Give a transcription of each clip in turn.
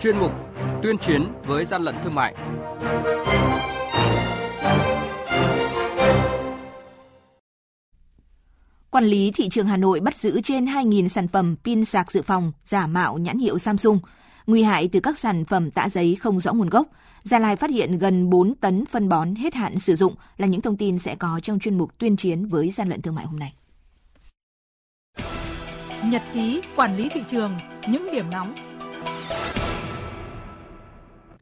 chuyên mục Tuyên chiến với gian lận thương mại. Quản lý thị trường Hà Nội bắt giữ trên 2.000 sản phẩm pin sạc dự phòng giả mạo nhãn hiệu Samsung, nguy hại từ các sản phẩm tạ giấy không rõ nguồn gốc. Gia Lai phát hiện gần 4 tấn phân bón hết hạn sử dụng là những thông tin sẽ có trong chuyên mục tuyên chiến với gian lận thương mại hôm nay. Nhật ký quản lý thị trường, những điểm nóng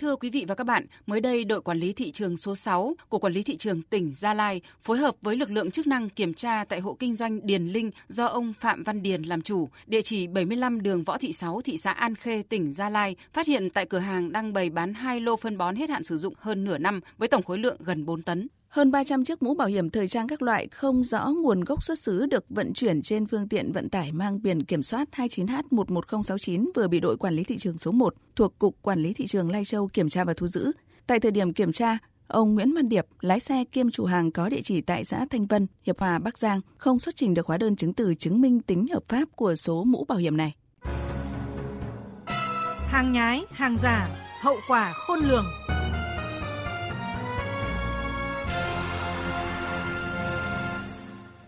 Thưa quý vị và các bạn, mới đây đội quản lý thị trường số 6 của quản lý thị trường tỉnh Gia Lai phối hợp với lực lượng chức năng kiểm tra tại hộ kinh doanh Điền Linh do ông Phạm Văn Điền làm chủ, địa chỉ 75 đường Võ Thị 6, thị xã An Khê, tỉnh Gia Lai, phát hiện tại cửa hàng đang bày bán hai lô phân bón hết hạn sử dụng hơn nửa năm với tổng khối lượng gần 4 tấn. Hơn 300 chiếc mũ bảo hiểm thời trang các loại không rõ nguồn gốc xuất xứ được vận chuyển trên phương tiện vận tải mang biển kiểm soát 29H11069 vừa bị đội quản lý thị trường số 1 thuộc Cục Quản lý Thị trường Lai Châu kiểm tra và thu giữ. Tại thời điểm kiểm tra, ông Nguyễn Văn Điệp, lái xe kiêm chủ hàng có địa chỉ tại xã Thanh Vân, Hiệp Hòa, Bắc Giang, không xuất trình được hóa đơn chứng từ chứng minh tính hợp pháp của số mũ bảo hiểm này. Hàng nhái, hàng giả, hậu quả khôn lường.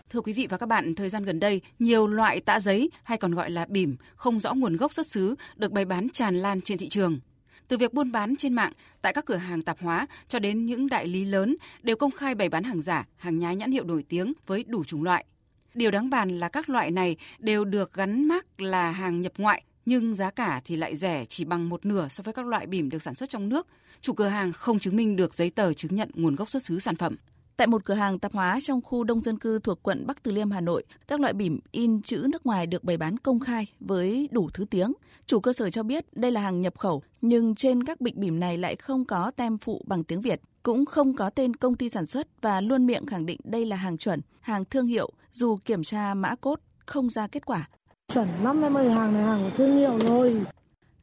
Thưa quý vị và các bạn, thời gian gần đây, nhiều loại tạ giấy hay còn gọi là bỉm không rõ nguồn gốc xuất xứ được bày bán tràn lan trên thị trường. Từ việc buôn bán trên mạng, tại các cửa hàng tạp hóa cho đến những đại lý lớn đều công khai bày bán hàng giả, hàng nhái nhãn hiệu nổi tiếng với đủ chủng loại. Điều đáng bàn là các loại này đều được gắn mác là hàng nhập ngoại, nhưng giá cả thì lại rẻ chỉ bằng một nửa so với các loại bỉm được sản xuất trong nước. Chủ cửa hàng không chứng minh được giấy tờ chứng nhận nguồn gốc xuất xứ sản phẩm. Tại một cửa hàng tạp hóa trong khu đông dân cư thuộc quận Bắc Từ Liêm, Hà Nội, các loại bỉm in chữ nước ngoài được bày bán công khai với đủ thứ tiếng. Chủ cơ sở cho biết đây là hàng nhập khẩu, nhưng trên các bịch bỉm này lại không có tem phụ bằng tiếng Việt, cũng không có tên công ty sản xuất và luôn miệng khẳng định đây là hàng chuẩn, hàng thương hiệu, dù kiểm tra mã cốt không ra kết quả. Chuẩn lắm em ơi, hàng này hàng của thương hiệu rồi.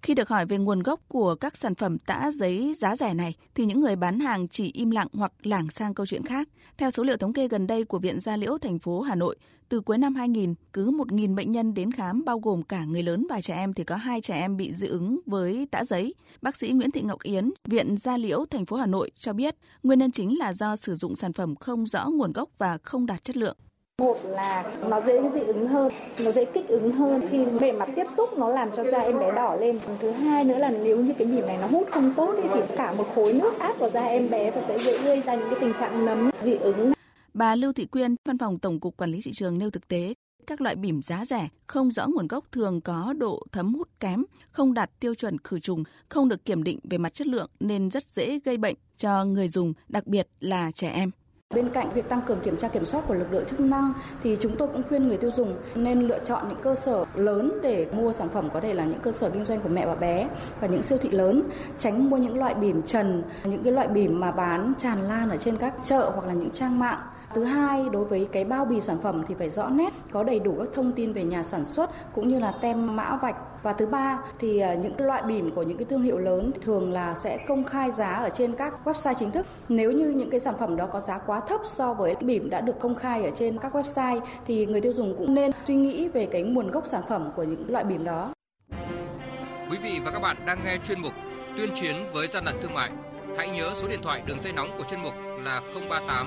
Khi được hỏi về nguồn gốc của các sản phẩm tã giấy giá rẻ này, thì những người bán hàng chỉ im lặng hoặc lảng sang câu chuyện khác. Theo số liệu thống kê gần đây của Viện Gia Liễu thành phố Hà Nội, từ cuối năm 2000, cứ 1.000 bệnh nhân đến khám bao gồm cả người lớn và trẻ em thì có hai trẻ em bị dị ứng với tã giấy. Bác sĩ Nguyễn Thị Ngọc Yến, Viện Gia Liễu thành phố Hà Nội cho biết, nguyên nhân chính là do sử dụng sản phẩm không rõ nguồn gốc và không đạt chất lượng. Một là nó dễ dị ứng hơn, nó dễ kích ứng hơn khi bề mặt tiếp xúc nó làm cho da em bé đỏ lên. Thứ hai nữa là nếu như cái nhịp này nó hút không tốt thì cả một khối nước áp vào da em bé và sẽ dễ gây ra những cái tình trạng nấm dị ứng. Bà Lưu Thị Quyên, Văn phòng Tổng cục Quản lý thị trường nêu thực tế các loại bỉm giá rẻ không rõ nguồn gốc thường có độ thấm hút kém, không đạt tiêu chuẩn khử trùng, không được kiểm định về mặt chất lượng nên rất dễ gây bệnh cho người dùng, đặc biệt là trẻ em. Bên cạnh việc tăng cường kiểm tra kiểm soát của lực lượng chức năng thì chúng tôi cũng khuyên người tiêu dùng nên lựa chọn những cơ sở lớn để mua sản phẩm có thể là những cơ sở kinh doanh của mẹ và bé và những siêu thị lớn, tránh mua những loại bìm trần, những cái loại bìm mà bán tràn lan ở trên các chợ hoặc là những trang mạng. Thứ hai, đối với cái bao bì sản phẩm thì phải rõ nét, có đầy đủ các thông tin về nhà sản xuất cũng như là tem mã vạch. Và thứ ba thì à, những loại bìm của những cái thương hiệu lớn thường là sẽ công khai giá ở trên các website chính thức. Nếu như những cái sản phẩm đó có giá quá thấp so với cái bìm đã được công khai ở trên các website thì người tiêu dùng cũng nên suy nghĩ về cái nguồn gốc sản phẩm của những loại bìm đó. Quý vị và các bạn đang nghe chuyên mục Tuyên chiến với gian lận thương mại. Hãy nhớ số điện thoại đường dây nóng của chuyên mục là 038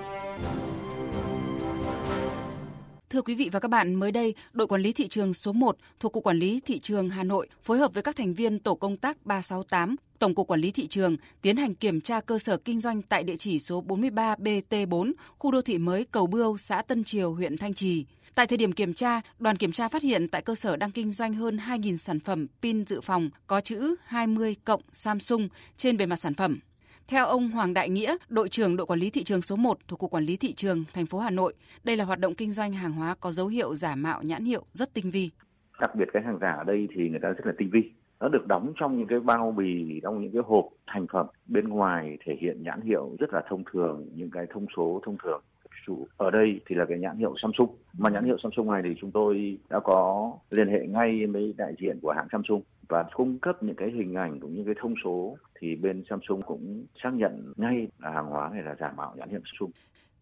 Thưa quý vị và các bạn, mới đây, đội quản lý thị trường số 1 thuộc Cục Quản lý Thị trường Hà Nội phối hợp với các thành viên tổ công tác 368 Tổng cục Quản lý Thị trường tiến hành kiểm tra cơ sở kinh doanh tại địa chỉ số 43 BT4, khu đô thị mới Cầu Bươu, xã Tân Triều, huyện Thanh Trì. Tại thời điểm kiểm tra, đoàn kiểm tra phát hiện tại cơ sở đang kinh doanh hơn 2.000 sản phẩm pin dự phòng có chữ 20 cộng Samsung trên bề mặt sản phẩm. Theo ông Hoàng Đại Nghĩa, đội trưởng đội quản lý thị trường số 1 thuộc cục quản lý thị trường thành phố Hà Nội, đây là hoạt động kinh doanh hàng hóa có dấu hiệu giả mạo nhãn hiệu rất tinh vi. Đặc biệt cái hàng giả ở đây thì người ta rất là tinh vi. nó được đóng trong những cái bao bì trong những cái hộp thành phẩm bên ngoài thể hiện nhãn hiệu rất là thông thường những cái thông số thông thường chủ ở đây thì là cái nhãn hiệu Samsung mà nhãn hiệu Samsung này thì chúng tôi đã có liên hệ ngay với đại diện của hãng Samsung và cung cấp những cái hình ảnh cũng như cái thông số thì bên Samsung cũng xác nhận ngay là hàng hóa này là giả mạo nhãn hiệu Samsung.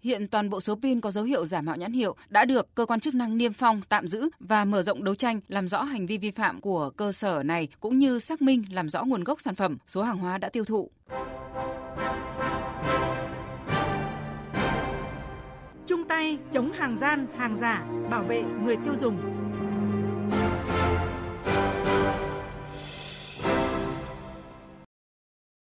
Hiện toàn bộ số pin có dấu hiệu giả mạo nhãn hiệu đã được cơ quan chức năng niêm phong, tạm giữ và mở rộng đấu tranh làm rõ hành vi vi phạm của cơ sở này cũng như xác minh làm rõ nguồn gốc sản phẩm, số hàng hóa đã tiêu thụ. Chung tay chống hàng gian, hàng giả, bảo vệ người tiêu dùng.